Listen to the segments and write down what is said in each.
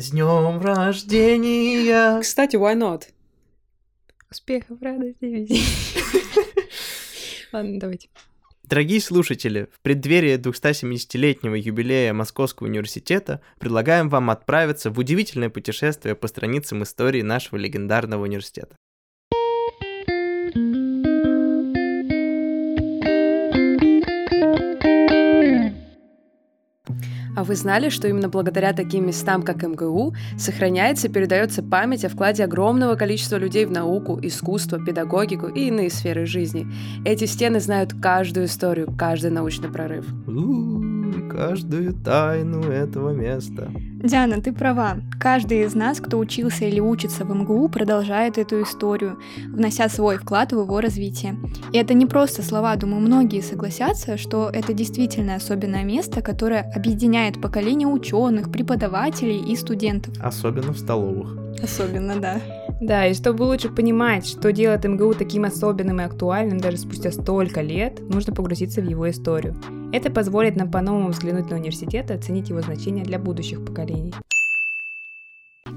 С днем рождения! Кстати, why not? Успехов, радости, везения. Ладно, давайте. Дорогие слушатели, в преддверии 270-летнего юбилея Московского университета предлагаем вам отправиться в удивительное путешествие по страницам истории нашего легендарного университета. А вы знали, что именно благодаря таким местам, как МГУ, сохраняется и передается память о вкладе огромного количества людей в науку, искусство, педагогику и иные сферы жизни? Эти стены знают каждую историю, каждый научный прорыв. У-у-у, каждую тайну этого места. Диана, ты права. Каждый из нас, кто учился или учится в МГУ, продолжает эту историю, внося свой вклад в его развитие. И это не просто слова, думаю, многие согласятся, что это действительно особенное место, которое объединяет поколение ученых, преподавателей и студентов. Особенно в столовых. Особенно, да. Да, и чтобы лучше понимать, что делает МГУ таким особенным и актуальным даже спустя столько лет, нужно погрузиться в его историю. Это позволит нам по-новому взглянуть на университет и оценить его значение для будущих поколений.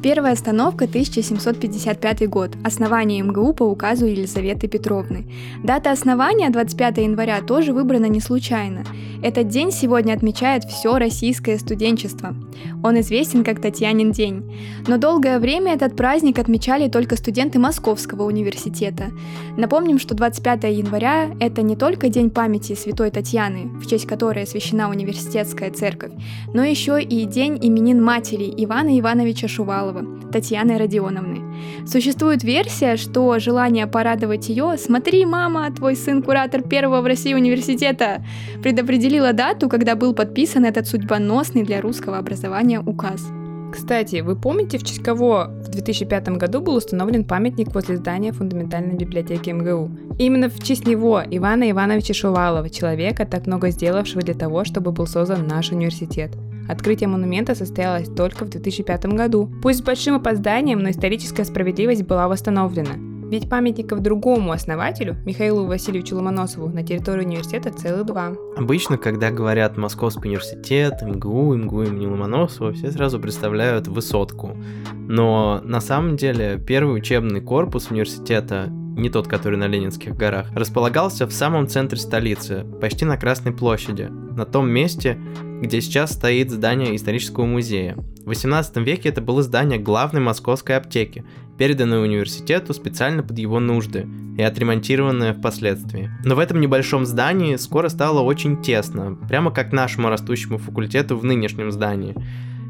Первая остановка 1755 год. Основание МГУ по указу Елизаветы Петровны. Дата основания 25 января тоже выбрана не случайно. Этот день сегодня отмечает все российское студенчество. Он известен как Татьянин день. Но долгое время этот праздник отмечали только студенты Московского университета. Напомним, что 25 января – это не только День памяти Святой Татьяны, в честь которой освящена университетская церковь, но еще и День именин матери Ивана Ивановича Шувалова, Татьяны Родионовны. Существует версия, что желание порадовать ее «Смотри, мама, твой сын куратор первого в России университета» предопределила дату, когда был подписан этот судьбоносный для русского образования указ. Кстати, вы помните, в честь кого в 2005 году был установлен памятник возле здания фундаментальной библиотеки МГУ? Именно в честь него, Ивана Ивановича Шувалова, человека, так много сделавшего для того, чтобы был создан наш университет. Открытие монумента состоялось только в 2005 году. Пусть с большим опозданием, но историческая справедливость была восстановлена. Ведь памятников другому основателю, Михаилу Васильевичу Ломоносову, на территории университета целых два. Обычно, когда говорят Московский университет, МГУ, МГУ имени Ломоносова, все сразу представляют высотку. Но на самом деле первый учебный корпус университета не тот, который на Ленинских горах, располагался в самом центре столицы, почти на Красной площади, на том месте, где сейчас стоит здание исторического музея. В 18 веке это было здание главной московской аптеки, переданное университету специально под его нужды и отремонтированное впоследствии. Но в этом небольшом здании скоро стало очень тесно, прямо как нашему растущему факультету в нынешнем здании.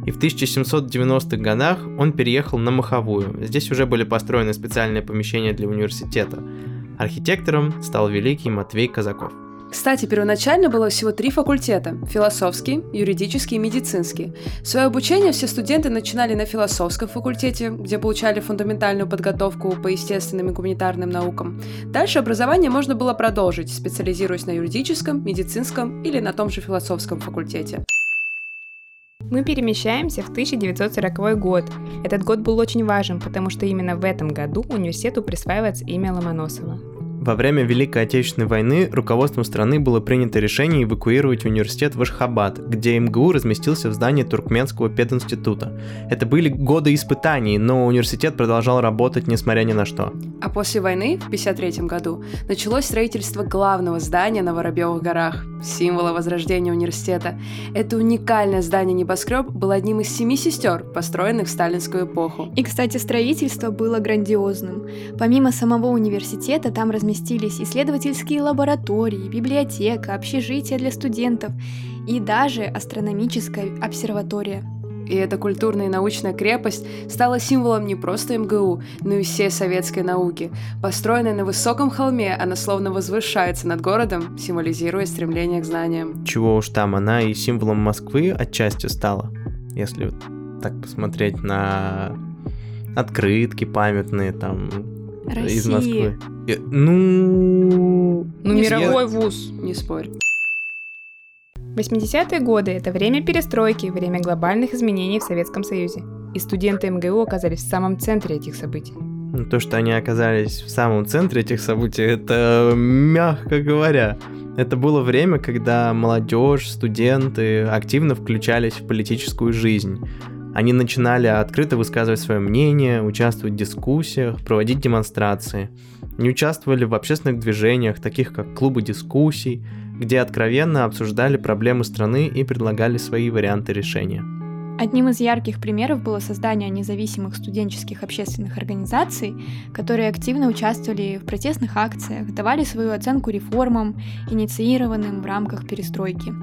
И в 1790-х годах он переехал на Маховую. Здесь уже были построены специальные помещения для университета. Архитектором стал великий Матвей Казаков. Кстати, первоначально было всего три факультета – философский, юридический и медицинский. Свое обучение все студенты начинали на философском факультете, где получали фундаментальную подготовку по естественным и гуманитарным наукам. Дальше образование можно было продолжить, специализируясь на юридическом, медицинском или на том же философском факультете. Мы перемещаемся в 1940 год. Этот год был очень важен, потому что именно в этом году университету присваивается имя Ломоносова. Во время Великой Отечественной войны руководством страны было принято решение эвакуировать университет в Ашхабад, где МГУ разместился в здании Туркменского пединститута. Это были годы испытаний, но университет продолжал работать несмотря ни на что. А после войны, в 1953 году, началось строительство главного здания на Воробьевых горах, символа возрождения университета. Это уникальное здание небоскреб было одним из семи сестер, построенных в сталинскую эпоху. И, кстати, строительство было грандиозным. Помимо самого университета, там разместились исследовательские лаборатории, библиотека, общежитие для студентов и даже астрономическая обсерватория. И эта культурная и научная крепость стала символом не просто МГУ, но и всей советской науки. Построенная на высоком холме, она словно возвышается над городом, символизируя стремление к знаниям. Чего уж там, она и символом Москвы отчасти стала, если вот так посмотреть на открытки памятные там из России. Москвы. Э, Ну... Ну, мировой вуз. Не спорь. 80-е годы – это время перестройки, время глобальных изменений в Советском Союзе. И студенты МГУ оказались в самом центре этих событий. Ну, То, что они оказались в самом центре этих событий, это мягко говоря. Это было время, когда молодежь, студенты активно включались в политическую жизнь. Они начинали открыто высказывать свое мнение, участвовать в дискуссиях, проводить демонстрации. Они участвовали в общественных движениях, таких как клубы дискуссий, где откровенно обсуждали проблемы страны и предлагали свои варианты решения. Одним из ярких примеров было создание независимых студенческих общественных организаций, которые активно участвовали в протестных акциях, давали свою оценку реформам, инициированным в рамках перестройки.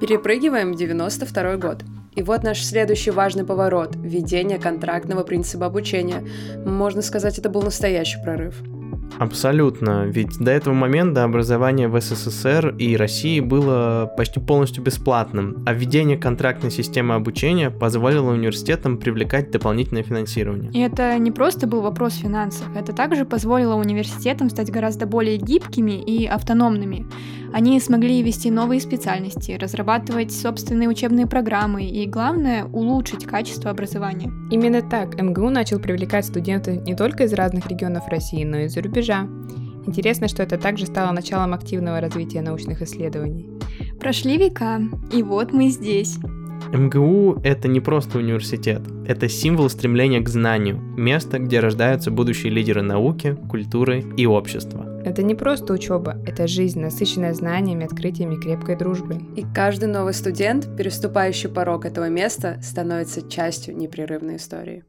Перепрыгиваем в 92 год. И вот наш следующий важный поворот – введение контрактного принципа обучения. Можно сказать, это был настоящий прорыв. Абсолютно. Ведь до этого момента образование в СССР и России было почти полностью бесплатным, а введение контрактной системы обучения позволило университетам привлекать дополнительное финансирование. И это не просто был вопрос финансов, это также позволило университетам стать гораздо более гибкими и автономными. Они смогли ввести новые специальности, разрабатывать собственные учебные программы и, главное, улучшить качество образования. Именно так МГУ начал привлекать студентов не только из разных регионов России, но и из-за рубежа. Интересно, что это также стало началом активного развития научных исследований. Прошли века, и вот мы здесь. МГУ — это не просто университет, это символ стремления к знанию, место, где рождаются будущие лидеры науки, культуры и общества. Это не просто учеба, это жизнь, насыщенная знаниями, открытиями, крепкой дружбой. И каждый новый студент, переступающий порог этого места, становится частью непрерывной истории.